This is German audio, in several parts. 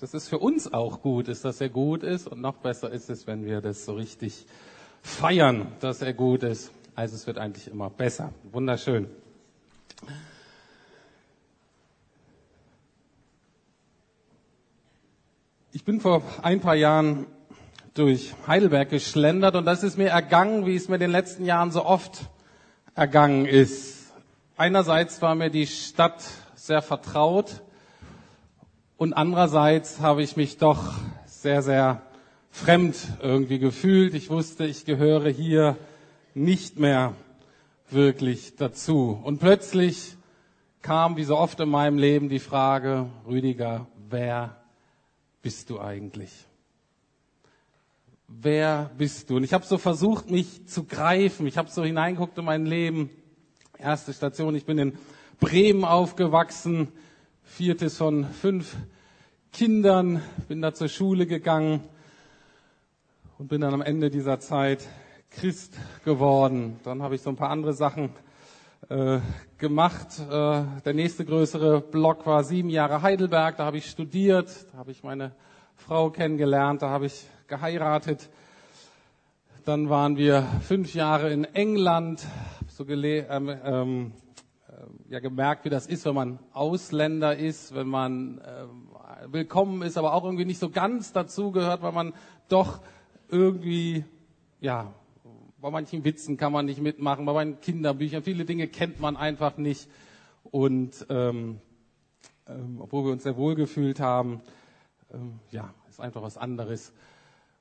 Das ist für uns auch gut, ist, dass er gut ist. Und noch besser ist es, wenn wir das so richtig feiern, dass er gut ist. Also es wird eigentlich immer besser. Wunderschön. Ich bin vor ein paar Jahren durch Heidelberg geschlendert und das ist mir ergangen, wie es mir in den letzten Jahren so oft ergangen ist. Einerseits war mir die Stadt sehr vertraut und andererseits habe ich mich doch sehr, sehr fremd irgendwie gefühlt. Ich wusste, ich gehöre hier nicht mehr wirklich dazu. Und plötzlich kam, wie so oft in meinem Leben, die Frage, Rüdiger, wer bist du eigentlich? Wer bist du? Und ich habe so versucht, mich zu greifen. Ich habe so hineingeguckt in mein Leben. Erste Station, ich bin in Bremen aufgewachsen, viertes von fünf Kindern, bin da zur Schule gegangen und bin dann am Ende dieser Zeit Christ geworden. Dann habe ich so ein paar andere Sachen äh, gemacht. Äh, der nächste größere Block war sieben Jahre Heidelberg. Da habe ich studiert, da habe ich meine Frau kennengelernt, da habe ich geheiratet. Dann waren wir fünf Jahre in England, so gele ähm, ähm, ja gemerkt, wie das ist, wenn man Ausländer ist, wenn man äh, willkommen ist, aber auch irgendwie nicht so ganz dazugehört, weil man doch irgendwie, ja, bei manchen Witzen kann man nicht mitmachen, bei meinen Kinderbüchern, viele Dinge kennt man einfach nicht. Und ähm, ähm, obwohl wir uns sehr wohl gefühlt haben, ähm, ja, ist einfach was anderes.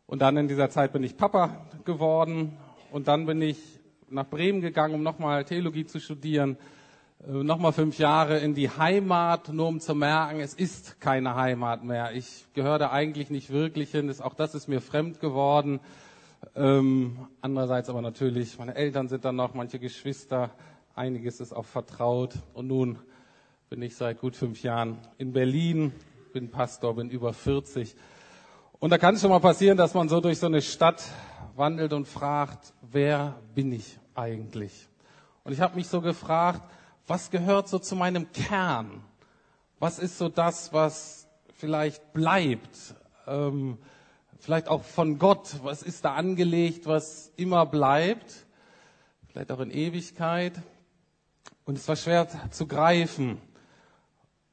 Und dann in dieser Zeit bin ich Papa geworden und dann bin ich nach Bremen gegangen, um nochmal Theologie zu studieren nochmal fünf Jahre in die Heimat, nur um zu merken, es ist keine Heimat mehr. Ich gehöre da eigentlich nicht wirklich hin. auch das ist mir fremd geworden. Ähm, andererseits aber natürlich, meine Eltern sind dann noch, manche Geschwister, einiges ist auch vertraut. Und nun bin ich seit gut fünf Jahren in Berlin, bin Pastor, bin über 40. Und da kann es schon mal passieren, dass man so durch so eine Stadt wandelt und fragt, wer bin ich eigentlich? Und ich habe mich so gefragt, was gehört so zu meinem Kern? Was ist so das, was vielleicht bleibt? Ähm, vielleicht auch von Gott. Was ist da angelegt, was immer bleibt? Vielleicht auch in Ewigkeit. Und es war schwer zu greifen.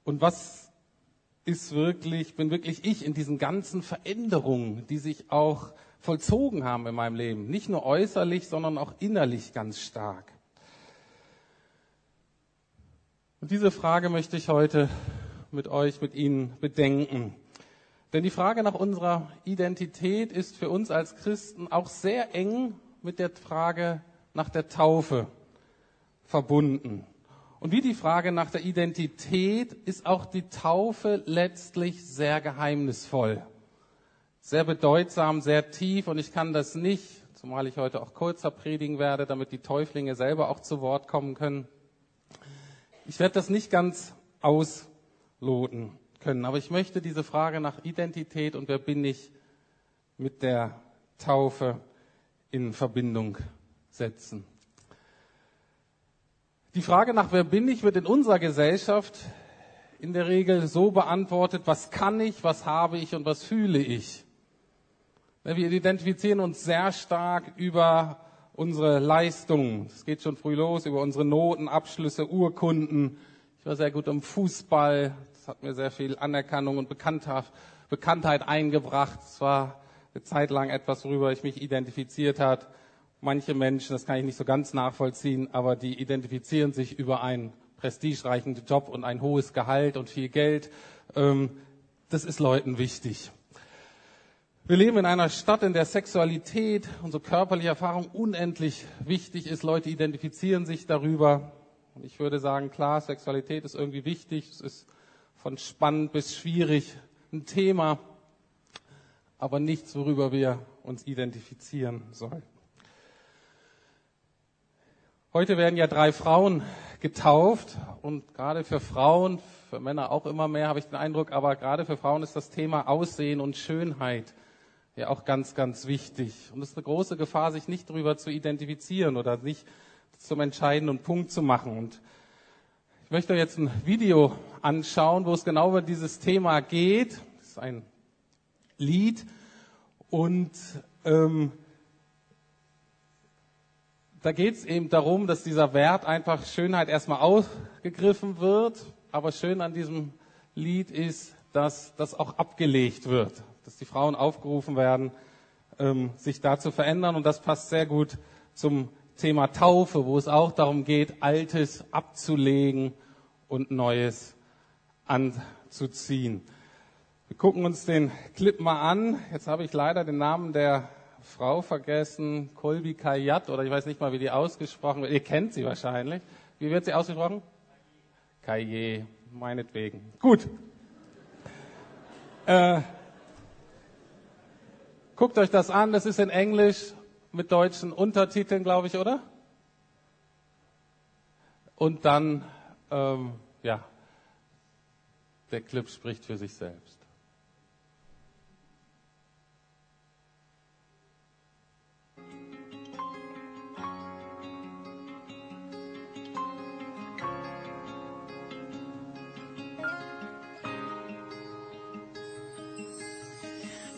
Und was ist wirklich, bin wirklich ich in diesen ganzen Veränderungen, die sich auch vollzogen haben in meinem Leben. Nicht nur äußerlich, sondern auch innerlich ganz stark. Und diese Frage möchte ich heute mit euch, mit Ihnen bedenken. Denn die Frage nach unserer Identität ist für uns als Christen auch sehr eng mit der Frage nach der Taufe verbunden. Und wie die Frage nach der Identität ist auch die Taufe letztlich sehr geheimnisvoll, sehr bedeutsam, sehr tief. Und ich kann das nicht, zumal ich heute auch kurzer predigen werde, damit die Täuflinge selber auch zu Wort kommen können, ich werde das nicht ganz ausloten können, aber ich möchte diese Frage nach Identität und wer bin ich mit der Taufe in Verbindung setzen. Die Frage nach wer bin ich wird in unserer Gesellschaft in der Regel so beantwortet, was kann ich, was habe ich und was fühle ich. Wir identifizieren uns sehr stark über unsere Leistungen. Es geht schon früh los über unsere Noten, Abschlüsse, Urkunden. Ich war sehr gut im Fußball. Das hat mir sehr viel Anerkennung und Bekanntheit eingebracht. Es war eine Zeit lang etwas, worüber ich mich identifiziert hat. Manche Menschen, das kann ich nicht so ganz nachvollziehen, aber die identifizieren sich über einen prestigereichen Job und ein hohes Gehalt und viel Geld. Ähm, das ist Leuten wichtig. Wir leben in einer Stadt, in der Sexualität, unsere körperliche Erfahrung unendlich wichtig ist. Leute identifizieren sich darüber. Und ich würde sagen, klar, Sexualität ist irgendwie wichtig. Es ist von spannend bis schwierig ein Thema, aber nichts, worüber wir uns identifizieren sollen. Heute werden ja drei Frauen getauft und gerade für Frauen, für Männer auch immer mehr, habe ich den Eindruck, aber gerade für Frauen ist das Thema Aussehen und Schönheit ja auch ganz, ganz wichtig. Und es ist eine große Gefahr, sich nicht darüber zu identifizieren oder nicht zum entscheidenden Punkt zu machen. Und ich möchte jetzt ein Video anschauen, wo es genau über dieses Thema geht. Es ist ein Lied und ähm, da geht es eben darum, dass dieser Wert einfach Schönheit erstmal aufgegriffen wird, aber schön an diesem Lied ist, dass das auch abgelegt wird, dass die Frauen aufgerufen werden, ähm, sich da zu verändern und das passt sehr gut zum Thema Taufe, wo es auch darum geht, Altes abzulegen und Neues anzuziehen. Wir gucken uns den Clip mal an. Jetzt habe ich leider den Namen der Frau vergessen, Kolbi Kayat, oder ich weiß nicht mal, wie die ausgesprochen wird. Ihr kennt sie wahrscheinlich. Wie wird sie ausgesprochen? Kaye, meinetwegen. Gut. Äh, guckt euch das an, das ist in Englisch mit deutschen Untertiteln, glaube ich, oder? Und dann, ähm, ja, der Clip spricht für sich selbst.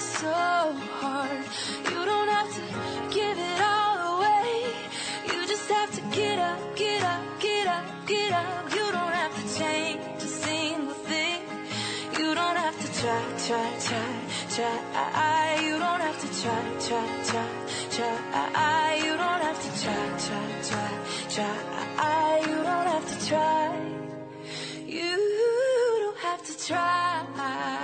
so hard. You don't have to give it all away. You just have to get up, get up, get up, get up. You don't have to change a single thing. You don't have to try, try, try, try. You don't have to try, try, try, try. You don't have to try, try, try, try. You don't have to try. You don't have to try.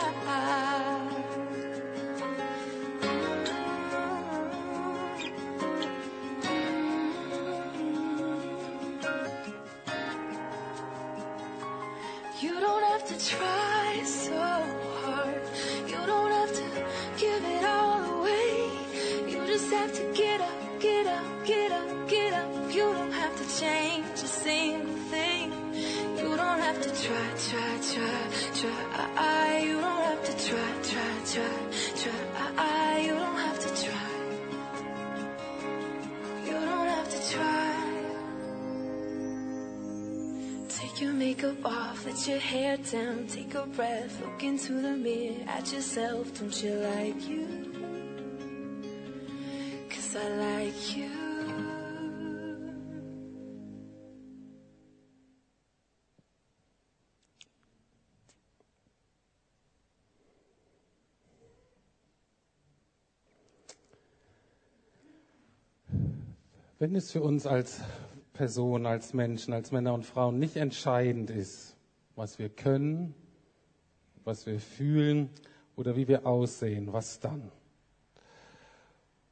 Try, try, try, try. You don't have to try, try, try, try. You don't have to try. You don't have to try. Take your makeup off, let your hair down, take a breath, look into the mirror at yourself. Don't you like you? Cause I like you. Wenn es für uns als Person, als Menschen, als Männer und Frauen nicht entscheidend ist, was wir können, was wir fühlen oder wie wir aussehen, was dann?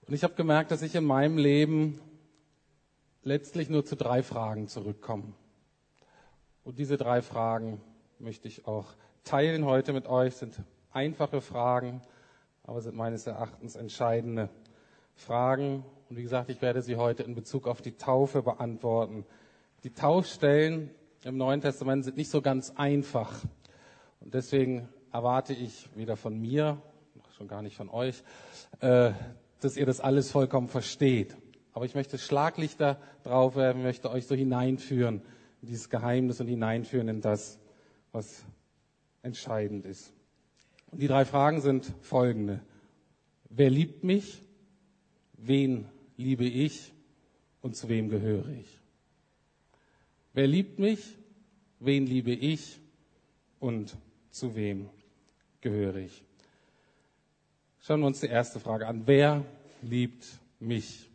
Und ich habe gemerkt, dass ich in meinem Leben letztlich nur zu drei Fragen zurückkomme. Und diese drei Fragen möchte ich auch teilen heute mit euch. Sind einfache Fragen, aber sind meines Erachtens entscheidende Fragen. Und wie gesagt, ich werde sie heute in Bezug auf die Taufe beantworten. Die Taufstellen im Neuen Testament sind nicht so ganz einfach. Und deswegen erwarte ich weder von mir, schon gar nicht von euch, äh, dass ihr das alles vollkommen versteht. Aber ich möchte Schlaglichter drauf werfen, möchte euch so hineinführen in dieses Geheimnis und hineinführen in das, was entscheidend ist. Und die drei Fragen sind folgende. Wer liebt mich? Wen liebe ich? Und zu wem gehöre ich? Wer liebt mich? Wen liebe ich? Und zu wem gehöre ich? Schauen wir uns die erste Frage an. Wer liebt mich?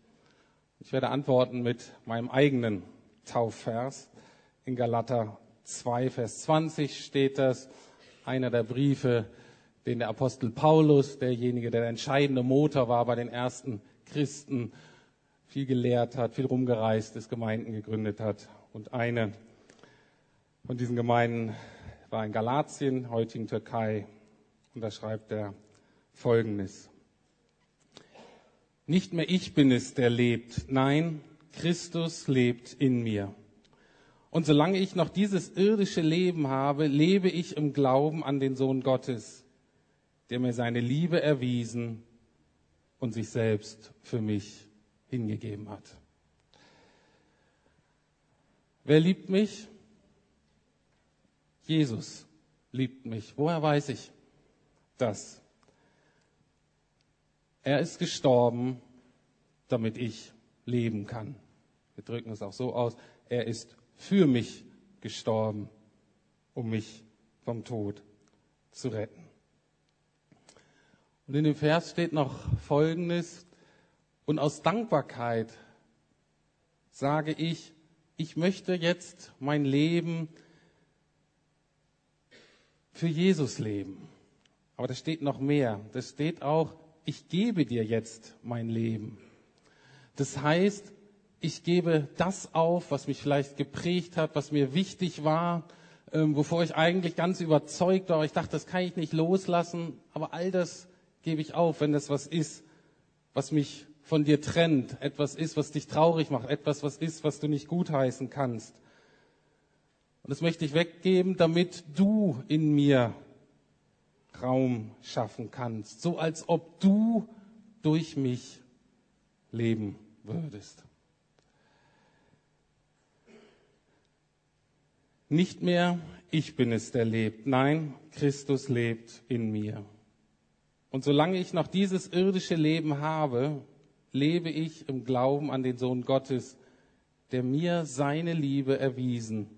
Ich werde antworten mit meinem eigenen Taufvers. In Galater 2, Vers 20 steht das. Einer der Briefe, den der Apostel Paulus, derjenige, der der entscheidende Motor war bei den ersten Christen, viel gelehrt hat, viel rumgereist ist, Gemeinden gegründet hat. Und eine von diesen Gemeinden war in Galatien, heutigen Türkei. Und da schreibt er Folgendes. Nicht mehr ich bin es, der lebt. Nein, Christus lebt in mir. Und solange ich noch dieses irdische Leben habe, lebe ich im Glauben an den Sohn Gottes, der mir seine Liebe erwiesen und sich selbst für mich hingegeben hat. Wer liebt mich? Jesus liebt mich. Woher weiß ich das? Er ist gestorben, damit ich leben kann. Wir drücken es auch so aus. Er ist für mich gestorben, um mich vom Tod zu retten. Und in dem Vers steht noch Folgendes. Und aus Dankbarkeit sage ich, ich möchte jetzt mein Leben für Jesus leben. Aber da steht noch mehr. Das steht auch, ich gebe dir jetzt mein Leben. Das heißt, ich gebe das auf, was mich vielleicht geprägt hat, was mir wichtig war, ähm, wovor ich eigentlich ganz überzeugt war. Ich dachte, das kann ich nicht loslassen, aber all das gebe ich auf, wenn das was ist, was mich von dir trennt, etwas ist, was dich traurig macht, etwas, was ist, was du nicht gutheißen kannst. Und das möchte ich weggeben, damit du in mir Raum schaffen kannst, so als ob du durch mich leben würdest. Nicht mehr ich bin es, der lebt. Nein, Christus lebt in mir. Und solange ich noch dieses irdische Leben habe, lebe ich im Glauben an den Sohn Gottes, der mir seine Liebe erwiesen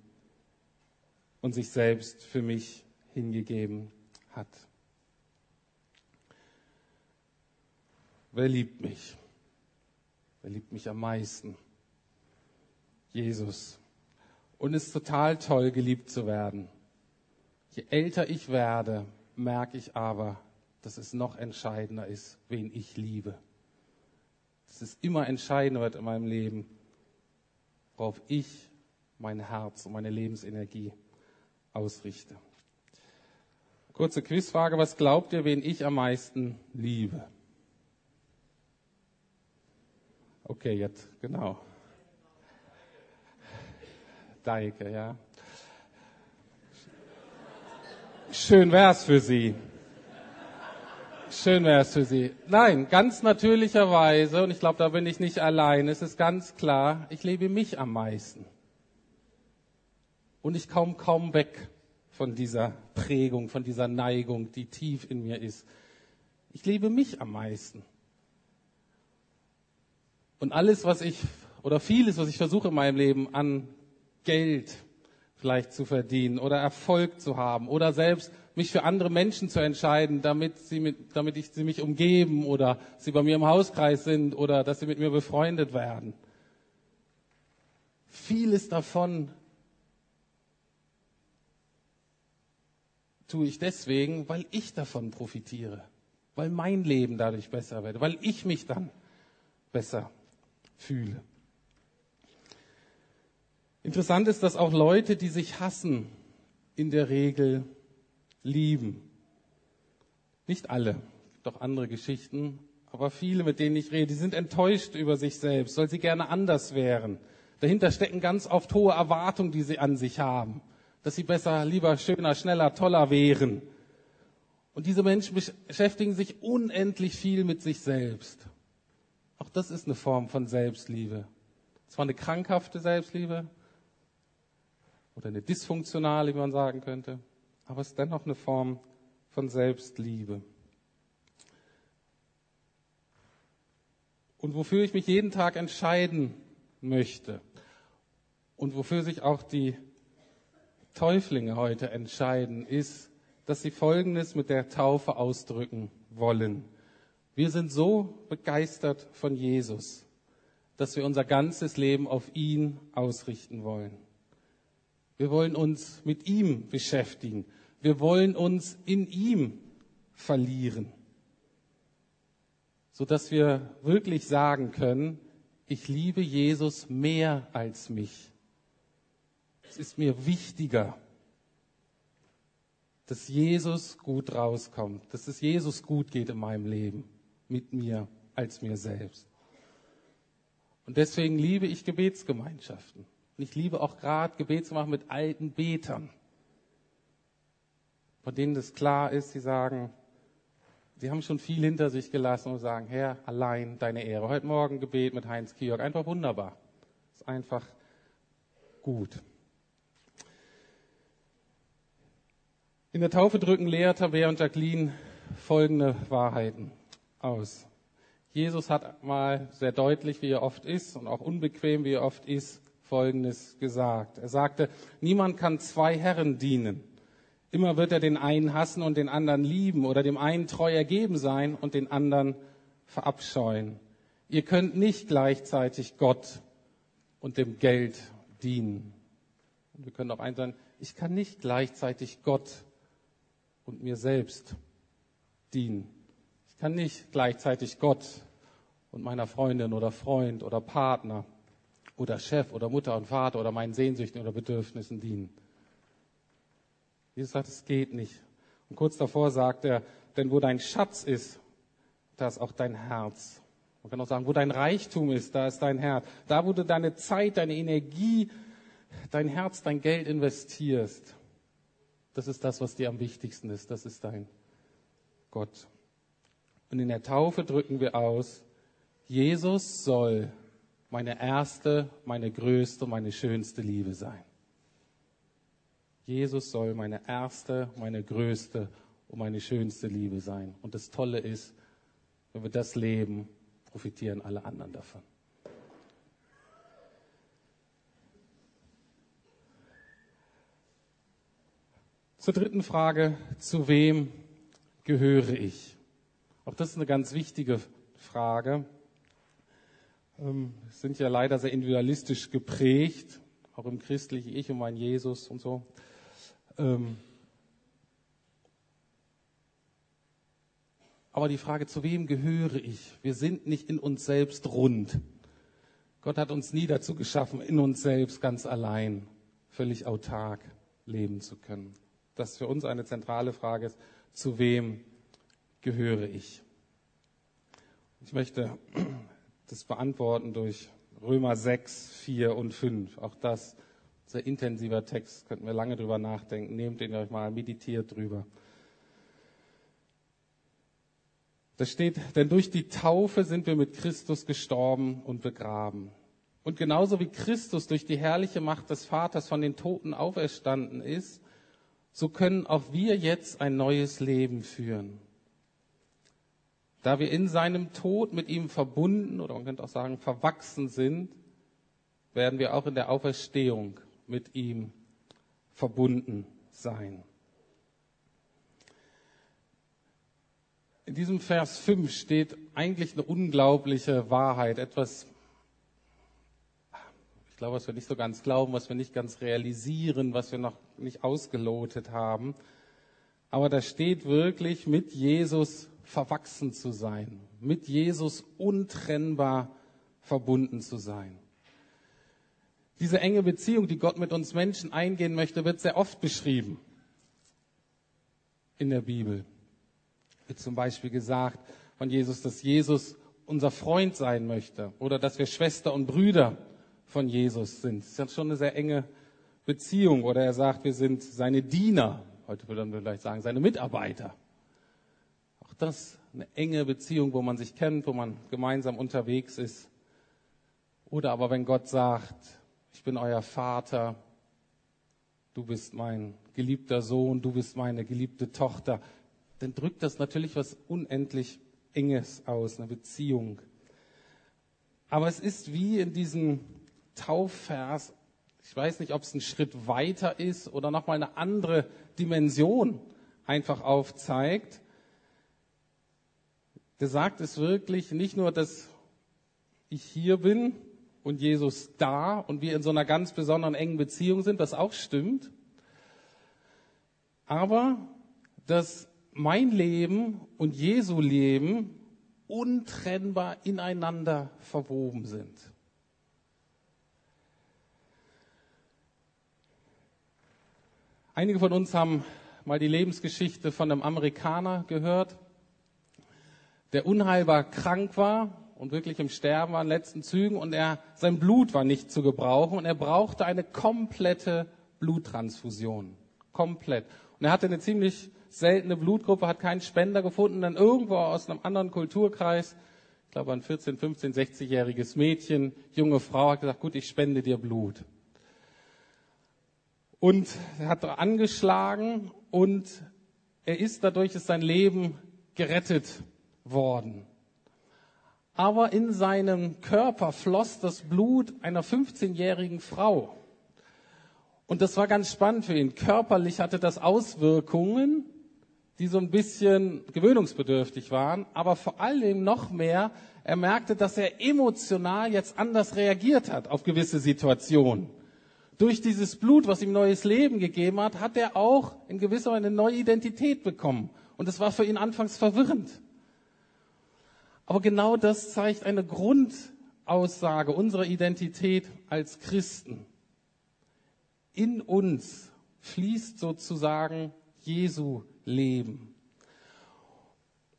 und sich selbst für mich hingegeben hat. Wer liebt mich? Wer liebt mich am meisten? Jesus. Und es ist total toll, geliebt zu werden. Je älter ich werde, merke ich aber, dass es noch entscheidender ist, wen ich liebe. Dass es immer entscheidender wird in meinem Leben, worauf ich mein Herz und meine Lebensenergie ausrichte. Kurze Quizfrage, was glaubt ihr, wen ich am meisten liebe? Okay, jetzt, genau. Deike, ja. Schön wär's für Sie. Schön wär's für Sie. Nein, ganz natürlicherweise, und ich glaube, da bin ich nicht allein, es ist ganz klar, ich lebe mich am meisten. Und ich komme kaum weg von dieser Prägung, von dieser Neigung, die tief in mir ist. Ich lebe mich am meisten. Und alles, was ich, oder vieles, was ich versuche in meinem Leben an Geld vielleicht zu verdienen oder Erfolg zu haben oder selbst mich für andere Menschen zu entscheiden, damit sie mit, damit ich sie mich umgeben oder sie bei mir im Hauskreis sind oder dass sie mit mir befreundet werden. Vieles davon tue ich deswegen, weil ich davon profitiere, weil mein Leben dadurch besser werde, weil ich mich dann besser fühle. Interessant ist, dass auch Leute, die sich hassen, in der Regel lieben. Nicht alle, doch andere Geschichten, aber viele, mit denen ich rede, die sind enttäuscht über sich selbst, weil sie gerne anders wären. Dahinter stecken ganz oft hohe Erwartungen, die sie an sich haben, dass sie besser, lieber, schöner, schneller, toller wären. Und diese Menschen beschäftigen sich unendlich viel mit sich selbst. Auch das ist eine Form von Selbstliebe. Zwar eine krankhafte Selbstliebe oder eine dysfunktionale, wie man sagen könnte, aber es ist dennoch eine Form von Selbstliebe. Und wofür ich mich jeden Tag entscheiden möchte und wofür sich auch die Täuflinge heute entscheiden, ist, dass sie Folgendes mit der Taufe ausdrücken wollen. Wir sind so begeistert von Jesus, dass wir unser ganzes Leben auf ihn ausrichten wollen. Wir wollen uns mit ihm beschäftigen. Wir wollen uns in ihm verlieren, sodass wir wirklich sagen können, ich liebe Jesus mehr als mich. Es ist mir wichtiger, dass Jesus gut rauskommt, dass es Jesus gut geht in meinem Leben mit mir als mir selbst. Und deswegen liebe ich Gebetsgemeinschaften. Und ich liebe auch gerade Gebetsgemeinschaften mit alten Betern, von denen das klar ist, sie sagen, sie haben schon viel hinter sich gelassen und sagen, Herr, allein deine Ehre. Heute Morgen Gebet mit Heinz Kiorg, einfach wunderbar. Ist einfach gut. In der Taufe drücken Lea, Tabea und Jacqueline folgende Wahrheiten aus. Jesus hat mal sehr deutlich, wie er oft ist und auch unbequem, wie er oft ist, Folgendes gesagt. Er sagte, niemand kann zwei Herren dienen. Immer wird er den einen hassen und den anderen lieben oder dem einen treu ergeben sein und den anderen verabscheuen. Ihr könnt nicht gleichzeitig Gott und dem Geld dienen. Und wir können auch eins sagen, ich kann nicht gleichzeitig Gott und mir selbst dienen. Ich kann nicht gleichzeitig Gott und meiner Freundin oder Freund oder Partner oder Chef oder Mutter und Vater oder meinen Sehnsüchten oder Bedürfnissen dienen. Jesus sagt, es geht nicht. Und kurz davor sagt er, denn wo dein Schatz ist, da ist auch dein Herz. Man kann auch sagen, wo dein Reichtum ist, da ist dein Herz. Da, wo du deine Zeit, deine Energie, dein Herz, dein Geld investierst, das ist das, was dir am wichtigsten ist. Das ist dein Gott. Und in der Taufe drücken wir aus, Jesus soll meine erste, meine größte, meine schönste Liebe sein. Jesus soll meine erste, meine größte und meine schönste Liebe sein. Und das Tolle ist, wenn wir das leben, profitieren alle anderen davon. Zur dritten Frage, zu wem gehöre ich? Auch das ist eine ganz wichtige Frage. Ähm, sind ja leider sehr individualistisch geprägt, auch im christlichen Ich und mein Jesus und so. Ähm, aber die Frage, zu wem gehöre ich? Wir sind nicht in uns selbst rund. Gott hat uns nie dazu geschaffen, in uns selbst ganz allein, völlig autark leben zu können. Das für uns eine zentrale Frage ist, zu wem gehöre ich? Ich möchte das beantworten durch Römer 6, 4 und 5. Auch das sehr intensiver Text, könnten wir lange drüber nachdenken. Nehmt ihn euch mal, meditiert drüber. Da steht, denn durch die Taufe sind wir mit Christus gestorben und begraben. Und genauso wie Christus durch die herrliche Macht des Vaters von den Toten auferstanden ist, so können auch wir jetzt ein neues Leben führen. Da wir in seinem Tod mit ihm verbunden oder man könnte auch sagen verwachsen sind, werden wir auch in der Auferstehung mit ihm verbunden sein. In diesem Vers 5 steht eigentlich eine unglaubliche Wahrheit, etwas, ich glaube, was wir nicht so ganz glauben, was wir nicht ganz realisieren, was wir noch nicht ausgelotet haben. Aber da steht wirklich, mit Jesus verwachsen zu sein, mit Jesus untrennbar verbunden zu sein. Diese enge Beziehung, die Gott mit uns Menschen eingehen möchte, wird sehr oft beschrieben in der Bibel. Wird zum Beispiel gesagt von Jesus, dass Jesus unser Freund sein möchte oder dass wir Schwester und Brüder von Jesus sind. Das ist schon eine sehr enge Beziehung. Oder er sagt, wir sind seine Diener. Heute würden wir vielleicht sagen, seine Mitarbeiter. Das eine enge Beziehung, wo man sich kennt, wo man gemeinsam unterwegs ist. Oder aber wenn Gott sagt, ich bin euer Vater, du bist mein geliebter Sohn, du bist meine geliebte Tochter, dann drückt das natürlich was unendlich Enges aus, eine Beziehung. Aber es ist wie in diesem Taufvers, ich weiß nicht, ob es ein Schritt weiter ist oder nochmal eine andere Dimension einfach aufzeigt. Gesagt ist wirklich nicht nur, dass ich hier bin und Jesus da und wir in so einer ganz besonderen engen Beziehung sind, was auch stimmt, aber dass mein Leben und Jesu Leben untrennbar ineinander verwoben sind. Einige von uns haben mal die Lebensgeschichte von einem Amerikaner gehört, der unheilbar krank war und wirklich im Sterben war in den letzten Zügen und er, sein Blut war nicht zu gebrauchen und er brauchte eine komplette Bluttransfusion. Komplett. Und er hatte eine ziemlich seltene Blutgruppe, hat keinen Spender gefunden, dann irgendwo aus einem anderen Kulturkreis, ich glaube ein 14, 15, 60-jähriges Mädchen, junge Frau, hat gesagt, gut, ich spende dir Blut. Und er hat angeschlagen und er ist dadurch ist sein Leben gerettet worden. Aber in seinem Körper floss das Blut einer 15-jährigen Frau. Und das war ganz spannend für ihn. Körperlich hatte das Auswirkungen, die so ein bisschen gewöhnungsbedürftig waren, aber vor allem noch mehr, er merkte, dass er emotional jetzt anders reagiert hat auf gewisse Situationen. Durch dieses Blut, was ihm neues Leben gegeben hat, hat er auch in gewisser Weise eine neue Identität bekommen. Und das war für ihn anfangs verwirrend. Aber genau das zeigt eine Grundaussage unserer Identität als Christen. In uns fließt sozusagen Jesu Leben.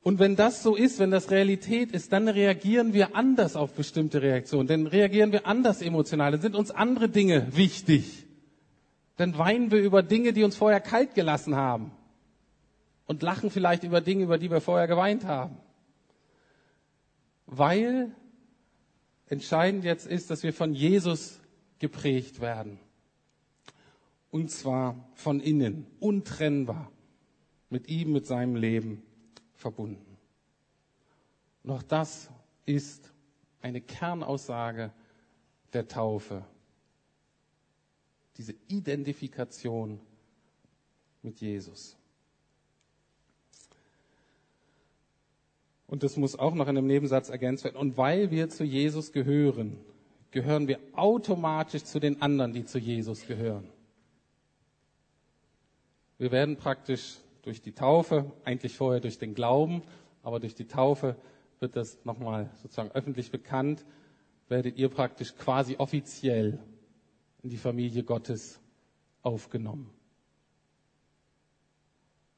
Und wenn das so ist, wenn das Realität ist, dann reagieren wir anders auf bestimmte Reaktionen, dann reagieren wir anders emotional, dann sind uns andere Dinge wichtig. Dann weinen wir über Dinge, die uns vorher kalt gelassen haben und lachen vielleicht über Dinge, über die wir vorher geweint haben. Weil entscheidend jetzt ist, dass wir von Jesus geprägt werden. Und zwar von innen, untrennbar, mit ihm, mit seinem Leben verbunden. Und auch das ist eine Kernaussage der Taufe. Diese Identifikation mit Jesus. Und das muss auch noch in einem Nebensatz ergänzt werden. Und weil wir zu Jesus gehören, gehören wir automatisch zu den anderen, die zu Jesus gehören. Wir werden praktisch durch die Taufe, eigentlich vorher durch den Glauben, aber durch die Taufe wird das nochmal sozusagen öffentlich bekannt, werdet ihr praktisch quasi offiziell in die Familie Gottes aufgenommen.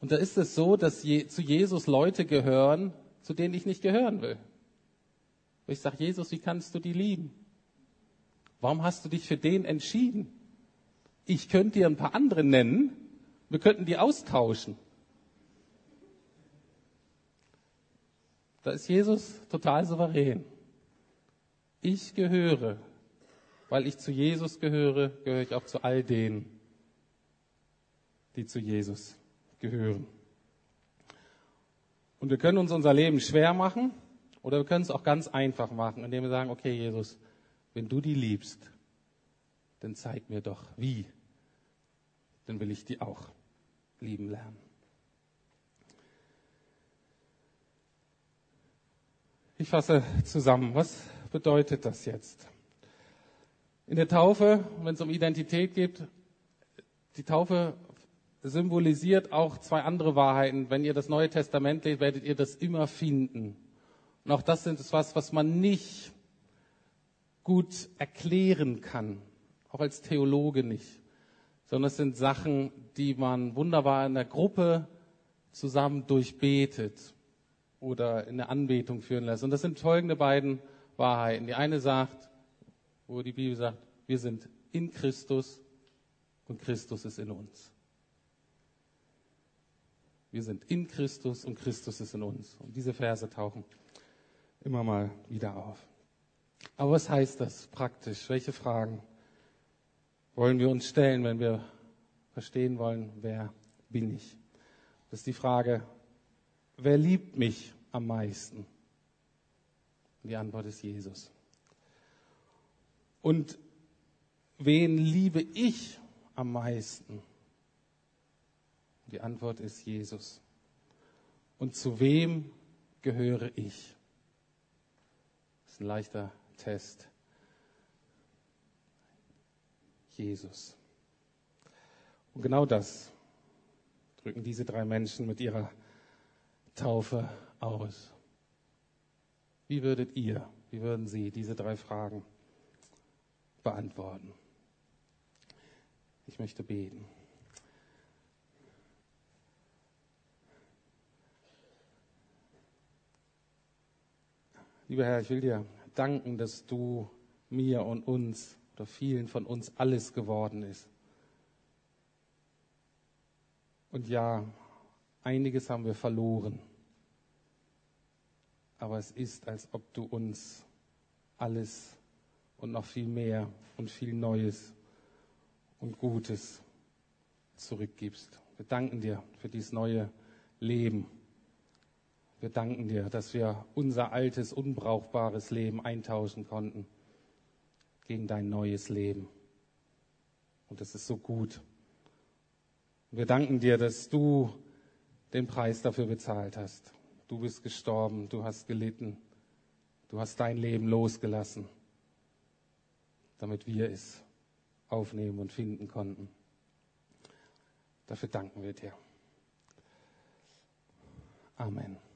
Und da ist es so, dass je, zu Jesus Leute gehören, zu denen ich nicht gehören will. Und ich sage, Jesus, wie kannst du die lieben? Warum hast du dich für den entschieden? Ich könnte dir ein paar andere nennen, wir könnten die austauschen. Da ist Jesus total souverän. Ich gehöre, weil ich zu Jesus gehöre, gehöre ich auch zu all denen, die zu Jesus gehören. Und wir können uns unser Leben schwer machen oder wir können es auch ganz einfach machen, indem wir sagen, okay Jesus, wenn du die liebst, dann zeig mir doch wie. Dann will ich die auch lieben lernen. Ich fasse zusammen. Was bedeutet das jetzt? In der Taufe, wenn es um Identität geht, die Taufe symbolisiert auch zwei andere Wahrheiten. Wenn ihr das Neue Testament lest, werdet ihr das immer finden. Und auch das ist was, was man nicht gut erklären kann, auch als Theologe nicht, sondern es sind Sachen, die man wunderbar in der Gruppe zusammen durchbetet oder in der Anbetung führen lässt. Und das sind folgende beiden Wahrheiten. Die eine sagt, wo die Bibel sagt, wir sind in Christus und Christus ist in uns. Wir sind in Christus und Christus ist in uns. Und diese Verse tauchen immer mal wieder auf. Aber was heißt das praktisch? Welche Fragen wollen wir uns stellen, wenn wir verstehen wollen, wer bin ich? Das ist die Frage, wer liebt mich am meisten? Die Antwort ist Jesus. Und wen liebe ich am meisten? Die Antwort ist Jesus. Und zu wem gehöre ich? Das ist ein leichter Test. Jesus. Und genau das drücken diese drei Menschen mit ihrer Taufe aus. Wie würdet ihr, wie würden Sie diese drei Fragen beantworten? Ich möchte beten. Lieber Herr, ich will dir danken, dass du mir und uns oder vielen von uns alles geworden ist. Und ja, einiges haben wir verloren. Aber es ist, als ob du uns alles und noch viel mehr und viel Neues und Gutes zurückgibst. Wir danken dir für dieses neue Leben. Wir danken dir, dass wir unser altes, unbrauchbares Leben eintauschen konnten gegen dein neues Leben. Und das ist so gut. Wir danken dir, dass du den Preis dafür bezahlt hast. Du bist gestorben, du hast gelitten, du hast dein Leben losgelassen, damit wir es aufnehmen und finden konnten. Dafür danken wir dir. Amen.